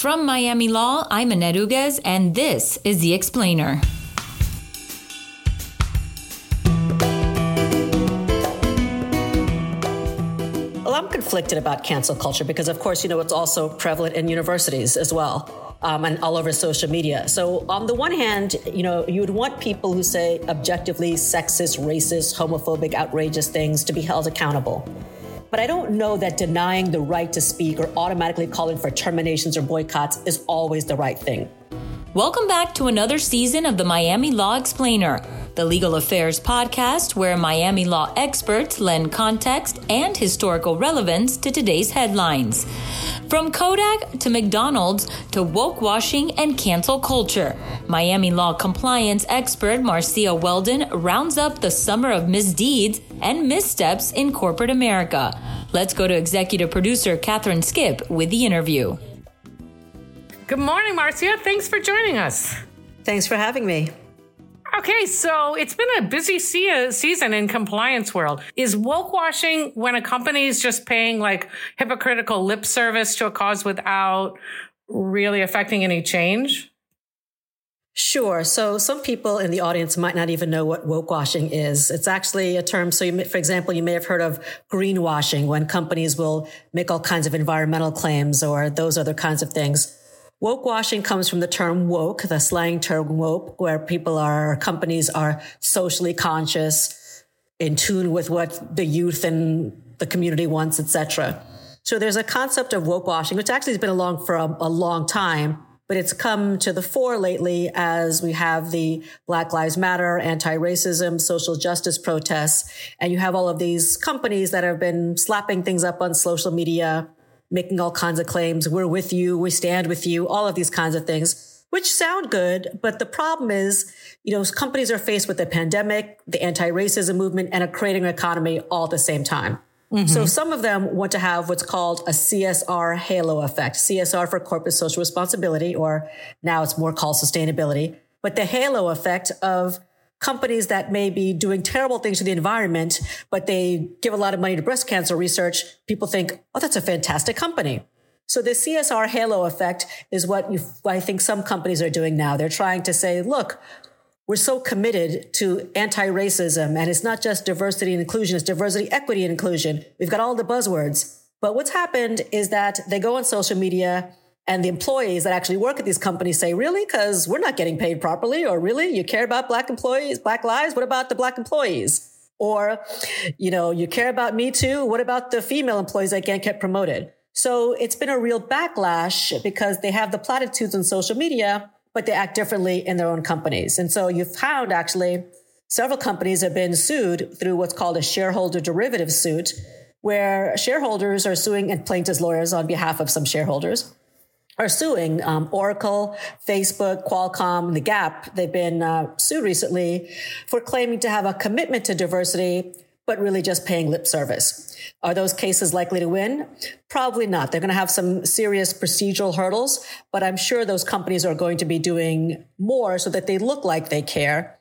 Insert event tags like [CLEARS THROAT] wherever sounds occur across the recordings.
From Miami Law, I'm Annette Uguez, and this is The Explainer. Well, I'm conflicted about cancel culture because, of course, you know, it's also prevalent in universities as well um, and all over social media. So, on the one hand, you know, you would want people who say objectively sexist, racist, homophobic, outrageous things to be held accountable. But I don't know that denying the right to speak or automatically calling for terminations or boycotts is always the right thing. Welcome back to another season of the Miami Law Explainer, the legal affairs podcast where Miami law experts lend context and historical relevance to today's headlines. From Kodak to McDonald's to woke washing and cancel culture, Miami law compliance expert Marcia Weldon rounds up the summer of misdeeds and missteps in corporate America. Let's go to executive producer Catherine Skipp with the interview. Good morning, Marcia. Thanks for joining us. Thanks for having me. Okay, so it's been a busy se- season in compliance world. Is woke washing when a company is just paying like hypocritical lip service to a cause without really affecting any change? Sure. So some people in the audience might not even know what woke washing is. It's actually a term. So, may, for example, you may have heard of greenwashing when companies will make all kinds of environmental claims or those other kinds of things. Woke washing comes from the term woke, the slang term woke, where people are, companies are socially conscious, in tune with what the youth and the community wants, etc. So there's a concept of woke washing, which actually has been along for a, a long time, but it's come to the fore lately as we have the Black Lives Matter, anti-racism, social justice protests, and you have all of these companies that have been slapping things up on social media, making all kinds of claims. We're with you. We stand with you. All of these kinds of things, which sound good. But the problem is, you know, companies are faced with the pandemic, the anti-racism movement and a creating economy all at the same time. Mm-hmm. So some of them want to have what's called a CSR halo effect, CSR for corporate social responsibility, or now it's more called sustainability. But the halo effect of companies that may be doing terrible things to the environment, but they give a lot of money to breast cancer research, people think, oh, that's a fantastic company. So the CSR halo effect is what you, I think some companies are doing now. They're trying to say, look, we're so committed to anti-racism and it's not just diversity and inclusion, it's diversity, equity and inclusion. We've got all the buzzwords. But what's happened is that they go on social media and the employees that actually work at these companies say, really? Because we're not getting paid properly. Or really? You care about black employees, black lives? What about the black employees? Or, you know, you care about me too? What about the female employees that can't get promoted? So it's been a real backlash because they have the platitudes on social media, but they act differently in their own companies. And so you've found actually several companies have been sued through what's called a shareholder derivative suit, where shareholders are suing and plaintiffs lawyers on behalf of some shareholders are suing um, Oracle, Facebook, Qualcomm, The Gap. They've been uh, sued recently for claiming to have a commitment to diversity, but really just paying lip service. Are those cases likely to win? Probably not. They're going to have some serious procedural hurdles, but I'm sure those companies are going to be doing more so that they look like they care.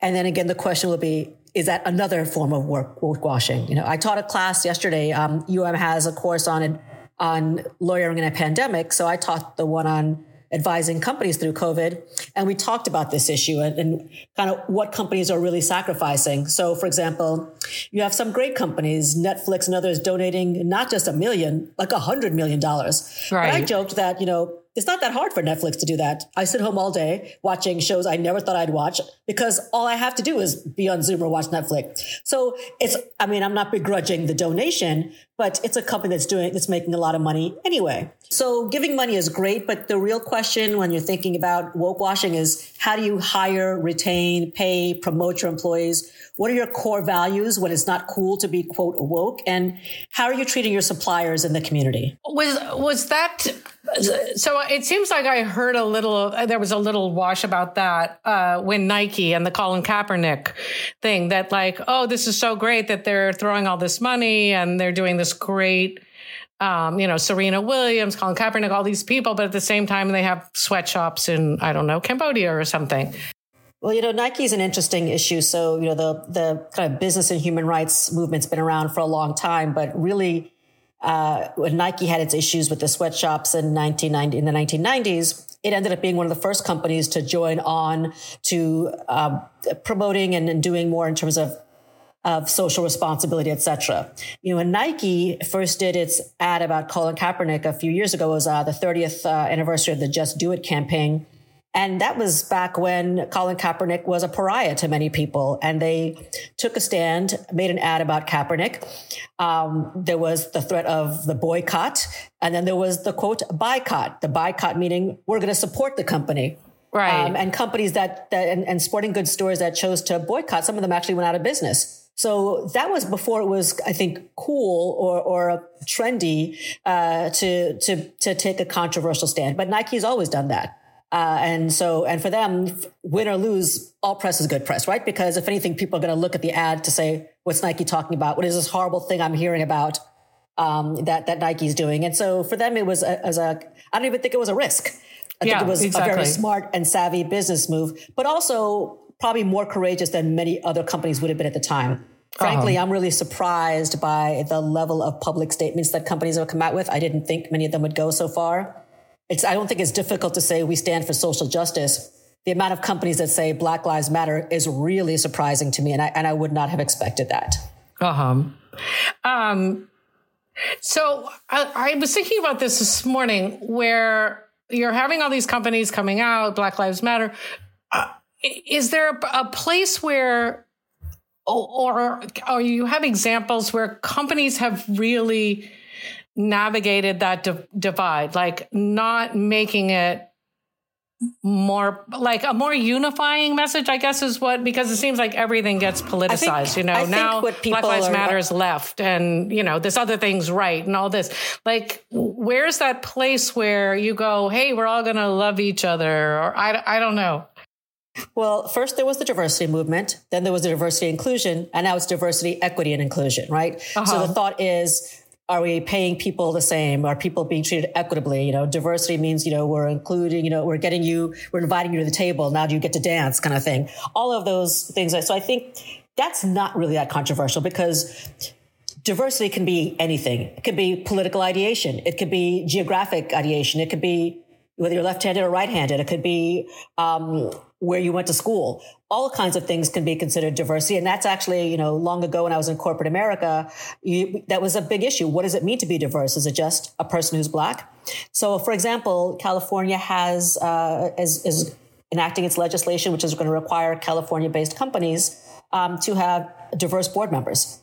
And then again, the question will be, is that another form of work, work washing? You know, I taught a class yesterday. Um, UM has a course on on lawyering in a pandemic. So I taught the one on advising companies through COVID. And we talked about this issue and, and, kind of what companies are really sacrificing. So, for example, you have some great companies, Netflix and others donating not just a million, like a hundred million dollars. Right. But I joked that, you know, it's not that hard for Netflix to do that. I sit home all day watching shows I never thought I'd watch because all I have to do is be on Zoom or watch Netflix. So it's, I mean, I'm not begrudging the donation, but it's a company that's doing, that's making a lot of money anyway. So giving money is great, but the real question when you're thinking about woke washing is how do you hire, retain, pay, promote your employees? What are your core values when it's not cool to be quote woke? And how are you treating your suppliers in the community? Was, was that, so it seems like I heard a little, there was a little wash about that, uh, when Nike and the Colin Kaepernick thing that like, oh, this is so great that they're throwing all this money and they're doing this great, um, you know, Serena Williams, Colin Kaepernick, all these people, but at the same time, they have sweatshops in, I don't know, Cambodia or something. Well, you know, Nike is an interesting issue. So, you know, the, the kind of business and human rights movement's been around for a long time, but really, uh, when Nike had its issues with the sweatshops in 1990 in the 1990s, it ended up being one of the first companies to join on to uh, promoting and, and doing more in terms of of social responsibility, etc. You know, when Nike first did its ad about Colin Kaepernick a few years ago, was uh, the 30th uh, anniversary of the Just Do It campaign. And that was back when Colin Kaepernick was a pariah to many people. And they took a stand, made an ad about Kaepernick. Um, there was the threat of the boycott. And then there was the quote, boycott. The boycott meaning we're going to support the company. Right. Um, and companies that, that and, and sporting goods stores that chose to boycott, some of them actually went out of business. So that was before it was, I think, cool or, or trendy uh, to to to take a controversial stand. But Nike's always done that. Uh, and so, and for them, win or lose, all press is good press, right? Because if anything, people are going to look at the ad to say, "What's Nike talking about? What is this horrible thing I'm hearing about um, that that Nike's doing?" And so, for them, it was a, as a I don't even think it was a risk. I yeah, think it was exactly. a very smart and savvy business move, but also probably more courageous than many other companies would have been at the time. Frankly, uh-huh. I'm really surprised by the level of public statements that companies have come out with. I didn't think many of them would go so far. It's, I don't think it's difficult to say we stand for social justice. The amount of companies that say Black Lives Matter is really surprising to me, and I, and I would not have expected that. Uh huh. Um, so I, I was thinking about this this morning where you're having all these companies coming out, Black Lives Matter. Uh, is there a, a place where or, or you have examples where companies have really navigated that di- divide, like not making it more like a more unifying message, I guess is what because it seems like everything gets politicized. Think, you know, now Black Lives Matter is left, and you know this other thing's right, and all this. Like, where's that place where you go, "Hey, we're all going to love each other," or I, I don't know. Well, first there was the diversity movement, then there was the diversity inclusion, and now it's diversity, equity, and inclusion, right? Uh-huh. So the thought is, are we paying people the same? Are people being treated equitably? You know, diversity means, you know, we're including, you know, we're getting you, we're inviting you to the table. Now do you get to dance kind of thing? All of those things. So I think that's not really that controversial because diversity can be anything. It could be political ideation. It could be geographic ideation. It could be whether you're left-handed or right-handed. It could be, um, where you went to school. All kinds of things can be considered diversity. And that's actually, you know, long ago when I was in corporate America, you, that was a big issue. What does it mean to be diverse? Is it just a person who's black? So, for example, California has, uh, is, is enacting its legislation, which is going to require California based companies um, to have diverse board members.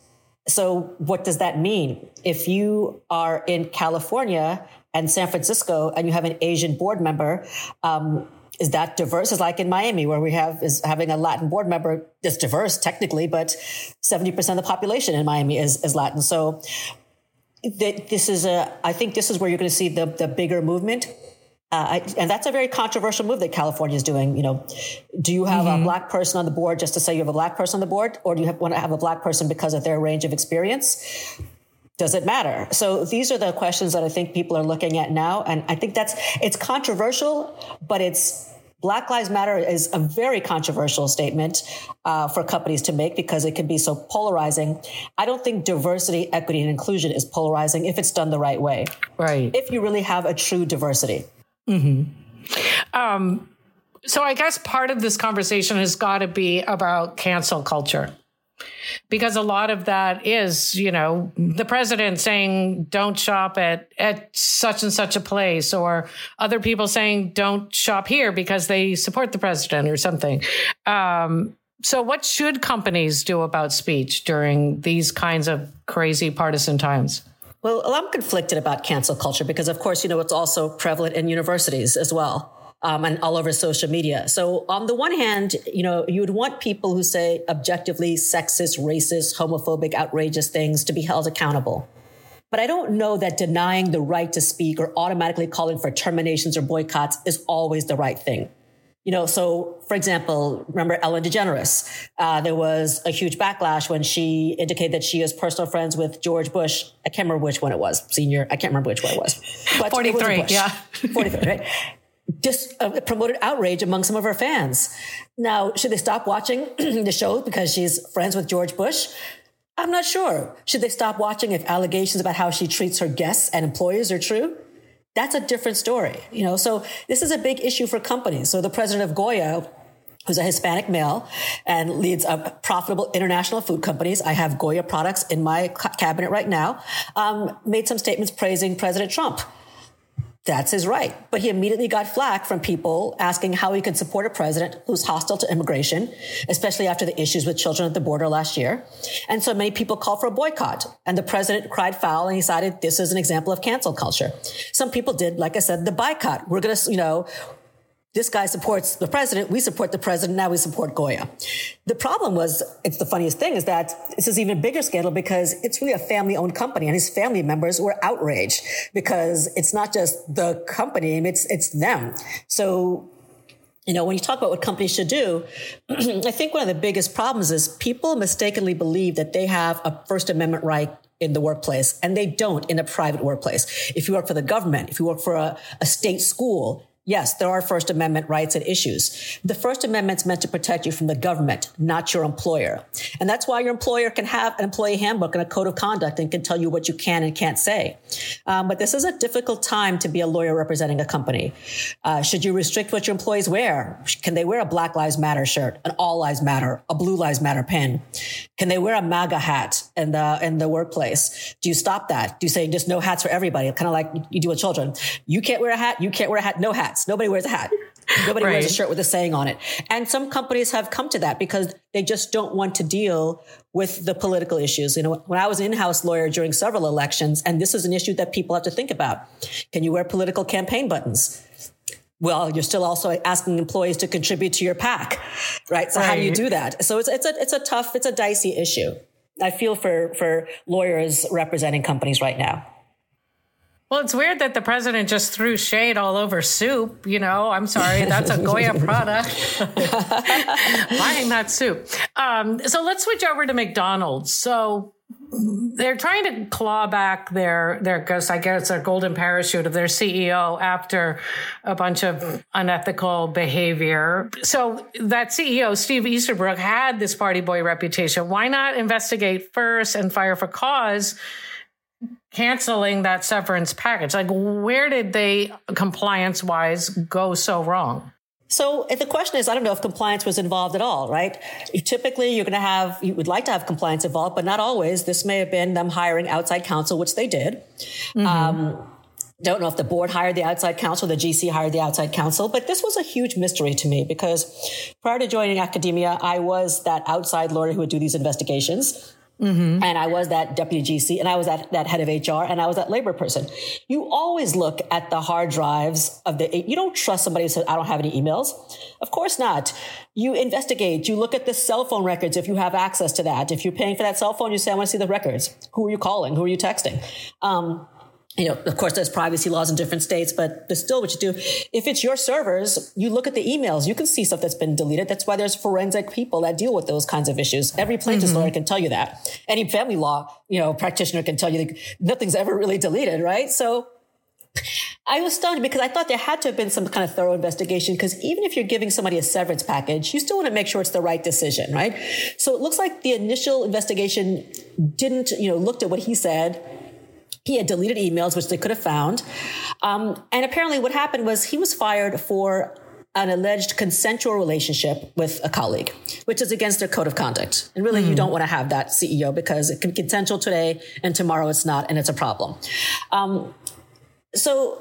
So, what does that mean? If you are in California and San Francisco and you have an Asian board member, um, is that diverse? Is like in Miami, where we have is having a Latin board member that's diverse technically, but 70% of the population in Miami is, is Latin. So this is a, I think this is where you're going to see the, the bigger movement. Uh, I, and that's a very controversial move that California is doing. You know, do you have mm-hmm. a black person on the board just to say you have a black person on the board, or do you have, want to have a black person because of their range of experience? Does it matter? So these are the questions that I think people are looking at now, and I think that's it's controversial, but it's Black Lives Matter is a very controversial statement uh, for companies to make because it can be so polarizing. I don't think diversity, equity, and inclusion is polarizing if it's done the right way. Right. If you really have a true diversity. Mm-hmm. Um, so I guess part of this conversation has got to be about cancel culture because a lot of that is you know the president saying don't shop at at such and such a place or other people saying don't shop here because they support the president or something. Um, so what should companies do about speech during these kinds of crazy partisan times? Well i'm conflicted about cancel culture because of course you know it's also prevalent in universities as well um, and all over social media. So on the one hand, you know, you would want people who say objectively sexist, racist, homophobic, outrageous things to be held accountable. But I don't know that denying the right to speak or automatically calling for terminations or boycotts is always the right thing. You know, so for example, remember Ellen DeGeneres? Uh, there was a huge backlash when she indicated that she is personal friends with George Bush. I can't remember which one it was, senior. I can't remember which one it was. But 43, yeah. 43, right? [LAUGHS] just uh, promoted outrage among some of her fans. Now, should they stop watching [CLEARS THROAT] the show because she's friends with George Bush? I'm not sure. Should they stop watching if allegations about how she treats her guests and employees are true? That's a different story, you know. So this is a big issue for companies. So the president of Goya, who's a Hispanic male and leads a profitable international food companies. I have Goya products in my cabinet right now. Um, made some statements praising President Trump that's his right. But he immediately got flack from people asking how he could support a president who's hostile to immigration, especially after the issues with children at the border last year. And so many people called for a boycott. And the president cried foul and decided this is an example of cancel culture. Some people did, like I said, the boycott. We're going to, you know, this guy supports the president. We support the president. Now we support Goya. The problem was, it's the funniest thing is that this is even a bigger scandal because it's really a family owned company and his family members were outraged because it's not just the company. It's, it's them. So, you know, when you talk about what companies should do, [CLEARS THROAT] I think one of the biggest problems is people mistakenly believe that they have a First Amendment right in the workplace and they don't in a private workplace. If you work for the government, if you work for a, a state school, Yes, there are First Amendment rights and issues. The First Amendment's meant to protect you from the government, not your employer. And that's why your employer can have an employee handbook and a code of conduct and can tell you what you can and can't say. Um, but this is a difficult time to be a lawyer representing a company. Uh, should you restrict what your employees wear? Can they wear a Black Lives Matter shirt, an All Lives Matter, a Blue Lives Matter pin? Can they wear a MAGA hat in the in the workplace? Do you stop that? Do you say just no hats for everybody? Kind of like you do with children. You can't wear a hat. You can't wear a hat. No hats hats. Nobody wears a hat. [LAUGHS] Nobody right. wears a shirt with a saying on it. And some companies have come to that because they just don't want to deal with the political issues. You know, when I was an in-house lawyer during several elections, and this is an issue that people have to think about. Can you wear political campaign buttons? Well, you're still also asking employees to contribute to your PAC, right? So right. how do you do that? So it's, it's a, it's a tough, it's a dicey issue. I feel for, for lawyers representing companies right now. Well, it's weird that the president just threw shade all over soup. You know, I'm sorry, that's a [LAUGHS] Goya product. [LAUGHS] Buying that soup. Um, so let's switch over to McDonald's. So they're trying to claw back their their guess I guess their golden parachute of their CEO after a bunch of unethical behavior. So that CEO Steve Easterbrook had this party boy reputation. Why not investigate first and fire for cause? Canceling that severance package? Like, where did they, compliance wise, go so wrong? So the question is, I don't know if compliance was involved at all, right? Typically, you're going to have, you would like to have compliance involved, but not always. This may have been them hiring outside counsel, which they did. Mm-hmm. Um, don't know if the board hired the outside counsel, the GC hired the outside counsel, but this was a huge mystery to me because prior to joining academia, I was that outside lawyer who would do these investigations. Mm-hmm. And I was that deputy GC and I was that, that head of HR and I was that labor person. You always look at the hard drives of the, you don't trust somebody who says, I don't have any emails. Of course not. You investigate. You look at the cell phone records if you have access to that. If you're paying for that cell phone, you say, I want to see the records. Who are you calling? Who are you texting? Um, you know, of course, there's privacy laws in different states, but there's still what you do. If it's your servers, you look at the emails, you can see stuff that's been deleted. That's why there's forensic people that deal with those kinds of issues. Every plaintiff's mm-hmm. lawyer can tell you that. Any family law, you know, practitioner can tell you that nothing's ever really deleted, right? So I was stunned because I thought there had to have been some kind of thorough investigation because even if you're giving somebody a severance package, you still want to make sure it's the right decision, right? So it looks like the initial investigation didn't, you know, looked at what he said he had deleted emails, which they could have found. Um, and apparently, what happened was he was fired for an alleged consensual relationship with a colleague, which is against their code of conduct. And really, mm. you hmm. don't want to have that CEO because it can be consensual today and tomorrow it's not, and it's a problem. Um, so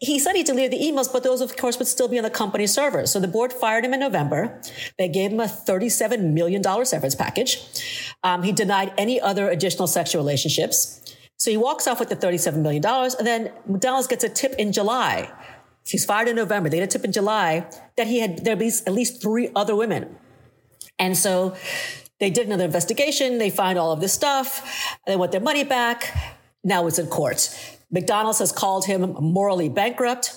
he said he deleted the emails, but those, of course, would still be on the company servers. So the board fired him in November. They gave him a $37 million severance package. Um, he denied any other additional sexual relationships. So he walks off with the $37 million. And then McDonald's gets a tip in July. He's fired in November. They get a tip in July that he had, there be at least three other women. And so they did another investigation. They find all of this stuff. They want their money back. Now it's in court. McDonald's has called him morally bankrupt.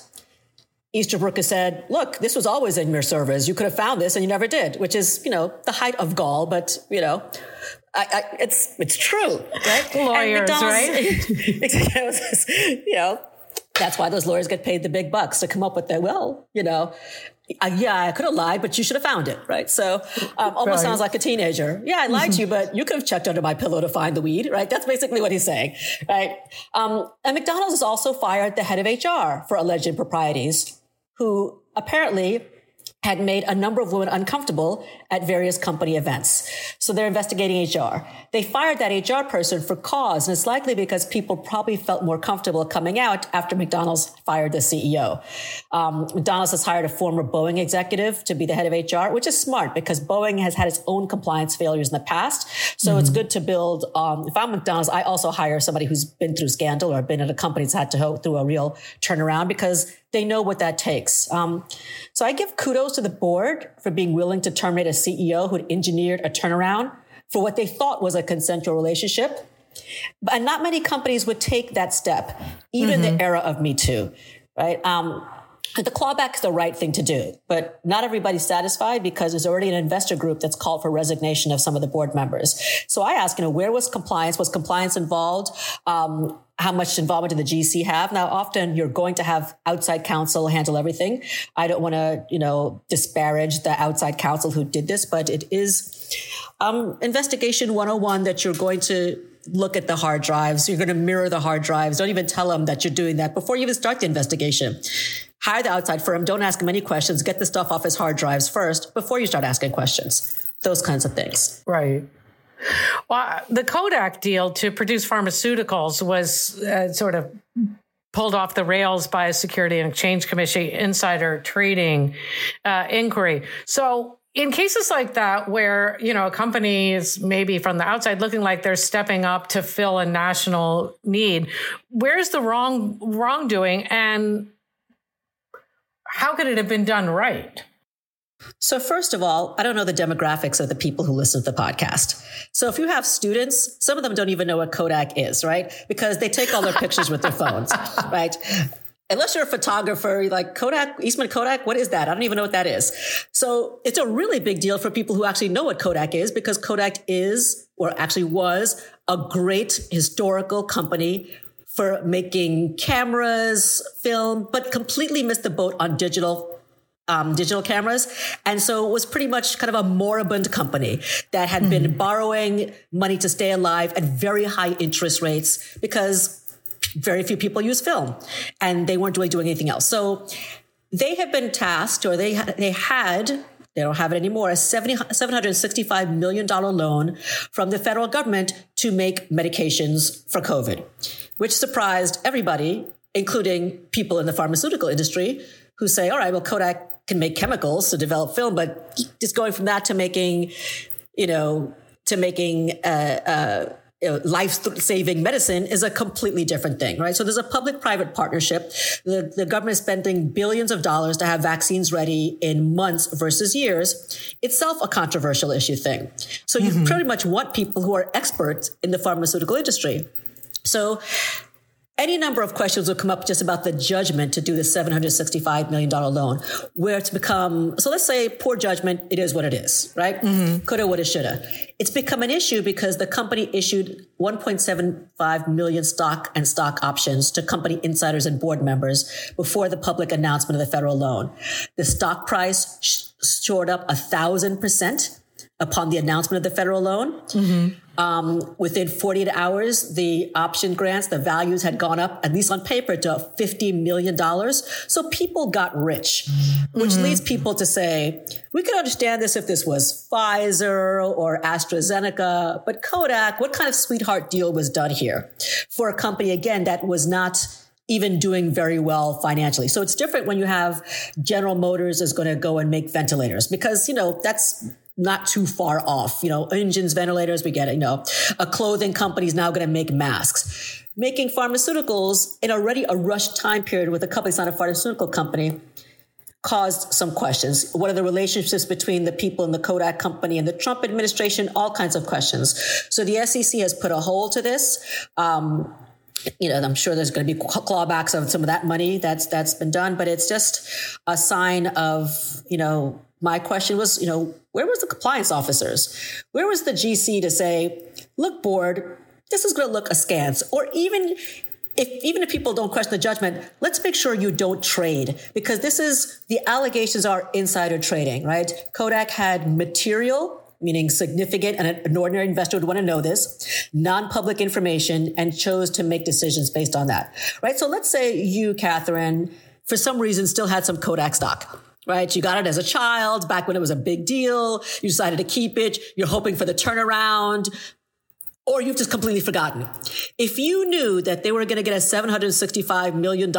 Easterbrook has said, look, this was always in your servers. You could have found this and you never did, which is, you know, the height of gall, but, you know, I, I, it's it's true, right? [LAUGHS] Lawyers, right? [LAUGHS] you know, that's why those lawyers get paid the big bucks to come up with that. Well, you know, uh, yeah, I could have lied, but you should have found it, right? So um, almost right. sounds like a teenager. Yeah, I lied to you, but you could have checked under my pillow to find the weed, right? That's basically what he's saying, right? Um, and McDonald's has also fired the head of HR for alleged improprieties, who apparently had made a number of women uncomfortable at various company events. So they're investigating HR. They fired that HR person for cause, and it's likely because people probably felt more comfortable coming out after McDonald's fired the CEO. Um, McDonald's has hired a former Boeing executive to be the head of HR, which is smart because Boeing has had its own compliance failures in the past. So mm-hmm. it's good to build. Um, if I'm McDonald's, I also hire somebody who's been through scandal or been at a company that's had to go through a real turnaround because they know what that takes. Um, so I give kudos to the board for being willing to terminate a CEO who'd engineered a turnaround for what they thought was a consensual relationship. And not many companies would take that step, even mm-hmm. the era of Me Too, right? Um, the clawback is the right thing to do, but not everybody's satisfied because there's already an investor group that's called for resignation of some of the board members. So I ask, you know, where was compliance? Was compliance involved? Um, how much involvement did the GC have? Now, often you're going to have outside counsel handle everything. I don't want to, you know, disparage the outside counsel who did this, but it is um, investigation 101 that you're going to look at the hard drives. You're going to mirror the hard drives. Don't even tell them that you're doing that before you even start the investigation. Hire the outside firm. Don't ask him any questions. Get the stuff off his hard drives first before you start asking questions. Those kinds of things. Right. Well, the Kodak deal to produce pharmaceuticals was uh, sort of pulled off the rails by a Security and Exchange Commission insider trading uh, inquiry. So, in cases like that, where you know a company is maybe from the outside looking like they're stepping up to fill a national need, where's the wrong wrongdoing, and how could it have been done right? So, first of all, I don't know the demographics of the people who listen to the podcast. So, if you have students, some of them don't even know what Kodak is, right? Because they take all their [LAUGHS] pictures with their phones, right? Unless you're a photographer, you're like Kodak, Eastman Kodak, what is that? I don't even know what that is. So, it's a really big deal for people who actually know what Kodak is because Kodak is, or actually was, a great historical company for making cameras, film, but completely missed the boat on digital um, digital cameras. And so it was pretty much kind of a moribund company that had mm-hmm. been borrowing money to stay alive at very high interest rates because very few people use film and they weren't really doing anything else. So they have been tasked or they, they had they don't have it anymore, a $765 million loan from the federal government to make medications for COVID, which surprised everybody, including people in the pharmaceutical industry who say, all right, well, Kodak can make chemicals to develop film, but just going from that to making, you know, to making uh, uh, life-saving medicine is a completely different thing, right? So there's a public-private partnership. The, the government is spending billions of dollars to have vaccines ready in months versus years. Itself a controversial issue thing. So you mm-hmm. pretty much want people who are experts in the pharmaceutical industry. So any number of questions will come up just about the judgment to do the $765 million loan, where it's become, so let's say poor judgment, it is what it is, right? Mm-hmm. Coulda, woulda, shoulda. It's become an issue because the company issued 1.75 million stock and stock options to company insiders and board members before the public announcement of the federal loan. The stock price soared up a thousand percent upon the announcement of the federal loan. Mm-hmm. Um, within 48 hours, the option grants, the values had gone up, at least on paper, to $50 million. So people got rich, which mm-hmm. leads people to say, we could understand this if this was Pfizer or AstraZeneca, but Kodak, what kind of sweetheart deal was done here for a company, again, that was not even doing very well financially. So it's different when you have General Motors is going to go and make ventilators because, you know, that's not too far off. You know, engines, ventilators, we get it. You know, a clothing company is now going to make masks. Making pharmaceuticals in already a rushed time period with a company, it's not a pharmaceutical company, caused some questions. What are the relationships between the people in the Kodak company and the Trump administration? All kinds of questions. So the SEC has put a hold to this. Um, you know, I'm sure there's going to be clawbacks of some of that money that's that's been done, but it's just a sign of you know my question was, you know, where was the compliance officers? Where was the GC to say, look, board, this is going to look askance? Or even if even if people don't question the judgment, let's make sure you don't trade because this is the allegations are insider trading, right? Kodak had material meaning significant and an ordinary investor would want to know this, non-public information and chose to make decisions based on that. Right? So let's say you, Catherine, for some reason still had some Kodak stock right? You got it as a child back when it was a big deal. You decided to keep it. You're hoping for the turnaround or you've just completely forgotten. If you knew that they were going to get a $765 million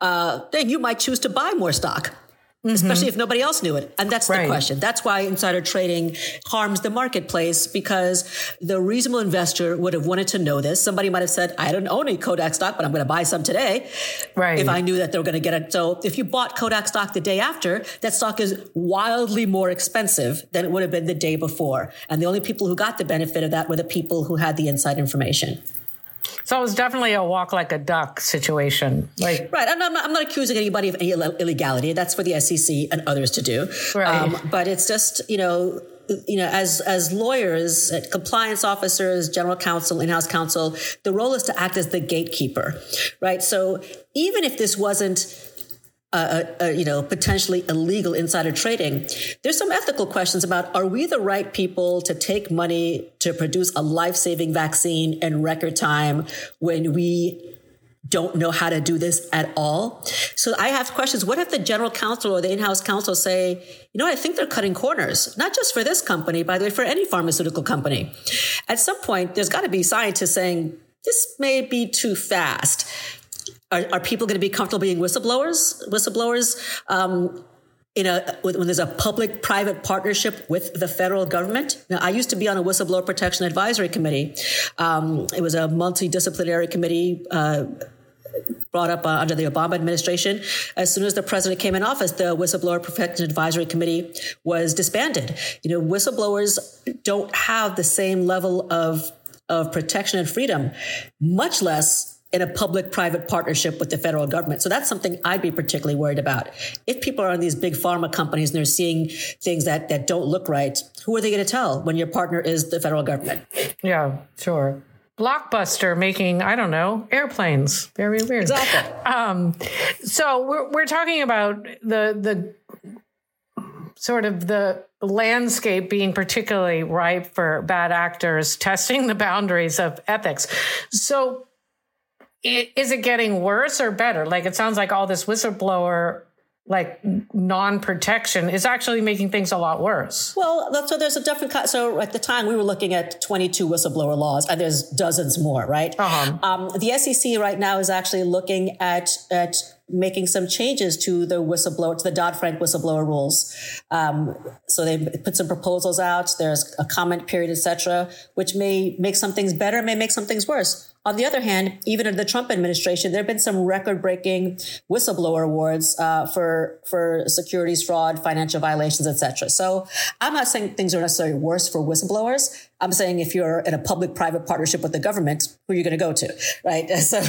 uh, thing, you might choose to buy more stock. Mm-hmm. especially if nobody else knew it. And that's right. the question. That's why insider trading harms the marketplace because the reasonable investor would have wanted to know this. Somebody might have said, I don't own any Kodak stock, but I'm going to buy some today. Right. If I knew that they were going to get it. So if you bought Kodak stock the day after, that stock is wildly more expensive than it would have been the day before. And the only people who got the benefit of that were the people who had the inside information. So it was definitely a walk like a duck situation. Like right, I'm not, I'm not accusing anybody of any illegality. That's for the SEC and others to do. Right. Um, but it's just you know you know, as as lawyers, compliance officers, general counsel, in-house counsel, the role is to act as the gatekeeper, right? So even if this wasn't uh, uh, you know, potentially illegal insider trading. There's some ethical questions about are we the right people to take money to produce a life saving vaccine in record time when we don't know how to do this at all? So I have questions. What if the general counsel or the in house counsel say, you know, I think they're cutting corners, not just for this company, by the way, for any pharmaceutical company. At some point, there's got to be scientists saying, this may be too fast are, are people going to be comfortable being whistleblowers? Whistleblowers, um, in a when there's a public-private partnership with the federal government. Now, I used to be on a whistleblower protection advisory committee. Um, it was a multidisciplinary committee. Uh, brought up uh, under the Obama administration. As soon as the president came in office, the Whistleblower Protection Advisory Committee was disbanded. You know, whistleblowers don't have the same level of of protection and freedom, much less in a public private partnership with the federal government. So that's something I'd be particularly worried about. If people are on these big pharma companies and they're seeing things that, that don't look right, who are they going to tell when your partner is the federal government? Yeah, sure. Blockbuster making, I don't know, airplanes. Very weird. Exactly. Um, so we're, we're talking about the, the sort of the landscape being particularly ripe for bad actors testing the boundaries of ethics. So is it getting worse or better? Like it sounds like all this whistleblower like non-protection is actually making things a lot worse. Well, so there's a different so at the time we were looking at 22 whistleblower laws, and there's dozens more, right? Uh-huh. Um, the SEC right now is actually looking at at making some changes to the whistleblower to the Dodd Frank whistleblower rules. Um, so they put some proposals out. There's a comment period, etc., which may make some things better, may make some things worse. On the other hand, even in the Trump administration, there have been some record-breaking whistleblower awards uh, for for securities fraud, financial violations, etc. So I'm not saying things are necessarily worse for whistleblowers. I'm saying if you're in a public-private partnership with the government, who are you going to go to, right? [LAUGHS] So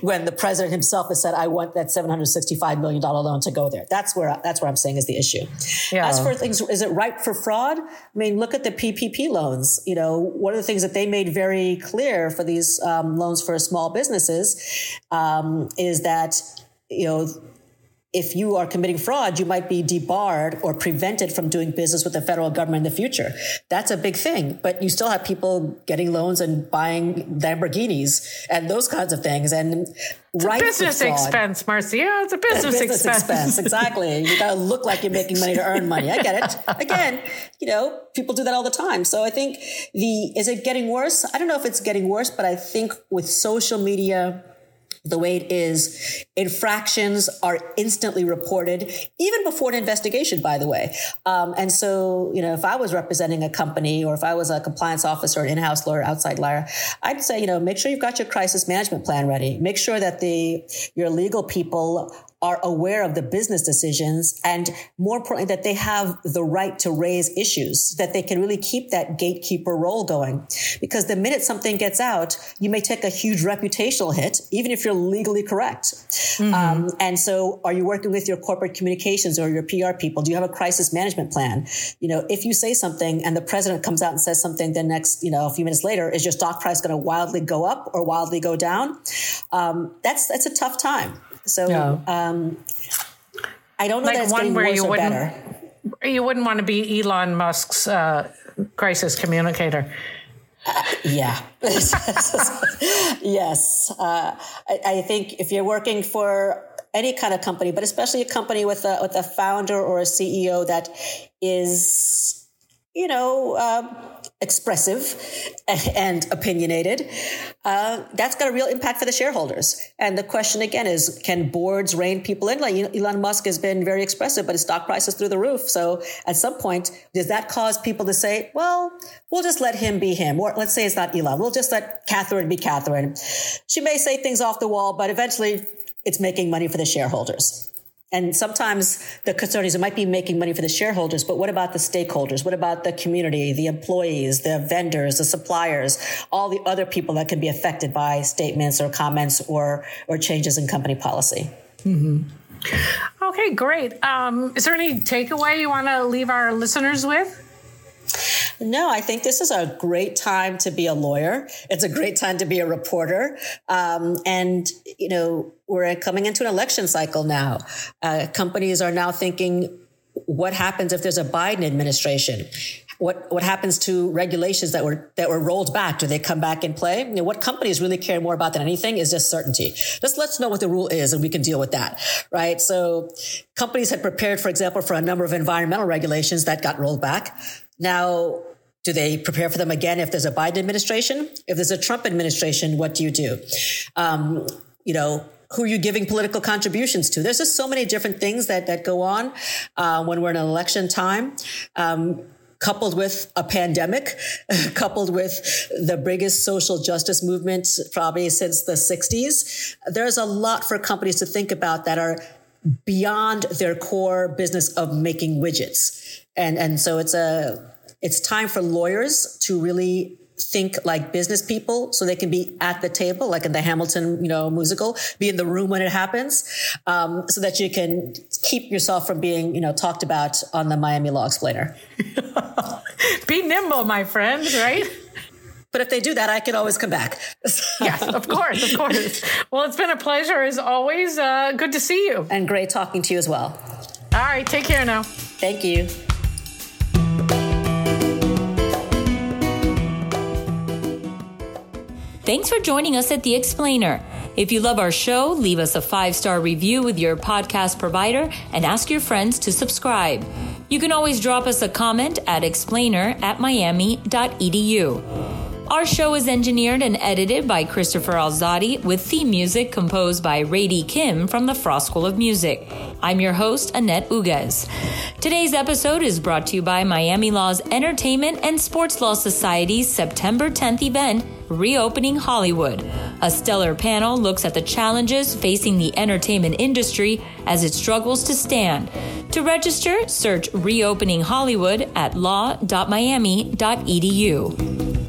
when the president himself has said, "I want that 765 million dollar loan to go there," that's where that's where I'm saying is the issue. Yeah. As for things, is it ripe for fraud? I mean, look at the PPP loans. You know, one of the things that they made very clear for these um, loans for small businesses um, is that you know if you are committing fraud, you might be debarred or prevented from doing business with the federal government in the future. That's a big thing. But you still have people getting loans and buying Lamborghinis and those kinds of things. And it's right business expense, Marcia. It's a business, business expense. expense. Exactly. you got to look like you're making money to earn money. I get it. Again, you know, people do that all the time. So I think the is it getting worse? I don't know if it's getting worse, but I think with social media the way it is. Infractions are instantly reported, even before an investigation, by the way. Um, and so, you know, if I was representing a company or if I was a compliance officer, an in-house lawyer, outside lawyer, I'd say, you know, make sure you've got your crisis management plan ready. Make sure that the your legal people are aware of the business decisions and more importantly, that they have the right to raise issues, that they can really keep that gatekeeper role going. Because the minute something gets out, you may take a huge reputational hit, even if you're legally correct. Mm-hmm. Um, and so are you working with your corporate communications or your PR people? Do you have a crisis management plan? You know, if you say something and the president comes out and says something the next, you know, a few minutes later, is your stock price going to wildly go up or wildly go down? Um, that's, that's a tough time. So, yeah. um, I don't know like that it's one getting where worse you or better. You wouldn't want to be Elon Musk's uh, crisis communicator. Uh, yeah. [LAUGHS] yes. Uh, I, I, think if you're working for any kind of company, but especially a company with a, with a founder or a CEO that is, you know, uh, expressive and opinionated, uh, that's got a real impact for the shareholders. And the question again is, can boards rein people in? Like Elon Musk has been very expressive, but his stock price is through the roof. So at some point, does that cause people to say, well, we'll just let him be him? Or let's say it's not Elon. We'll just let Catherine be Catherine. She may say things off the wall, but eventually it's making money for the shareholders. And sometimes the concern is it might be making money for the shareholders, but what about the stakeholders? What about the community, the employees, the vendors, the suppliers, all the other people that can be affected by statements or comments or, or changes in company policy? Mm-hmm. Okay, great. Um, is there any takeaway you want to leave our listeners with? No, I think this is a great time to be a lawyer. It's a great time to be a reporter. Um, and, you know, we're coming into an election cycle now. Uh, companies are now thinking, what happens if there's a Biden administration? What what happens to regulations that were that were rolled back? Do they come back in play? You know, what companies really care more about than anything is just certainty. Just let's know what the rule is, and we can deal with that, right? So, companies had prepared, for example, for a number of environmental regulations that got rolled back. Now, do they prepare for them again if there's a Biden administration? If there's a Trump administration, what do you do? Um, you know, who are you giving political contributions to? There's just so many different things that that go on uh, when we're in an election time. Um, coupled with a pandemic, [LAUGHS] coupled with the biggest social justice movement probably since the 60s, there's a lot for companies to think about that are beyond their core business of making widgets. And, and so it's a, it's time for lawyers to really think like business people so they can be at the table like in the hamilton you know musical be in the room when it happens um, so that you can keep yourself from being you know talked about on the miami law explainer [LAUGHS] be nimble my friends right but if they do that, I can always come back. [LAUGHS] yes, of course, of course. Well, it's been a pleasure as always. Uh, good to see you. And great talking to you as well. All right, take care now. Thank you. Thanks for joining us at The Explainer. If you love our show, leave us a five star review with your podcast provider and ask your friends to subscribe. You can always drop us a comment at explainer at miami.edu. Our show is engineered and edited by Christopher Alzadi with theme music composed by Rady Kim from the Frost School of Music. I'm your host, Annette Uguez. Today's episode is brought to you by Miami Law's Entertainment and Sports Law Society's September 10th event, Reopening Hollywood. A stellar panel looks at the challenges facing the entertainment industry as it struggles to stand. To register, search Reopening Hollywood at law.miami.edu.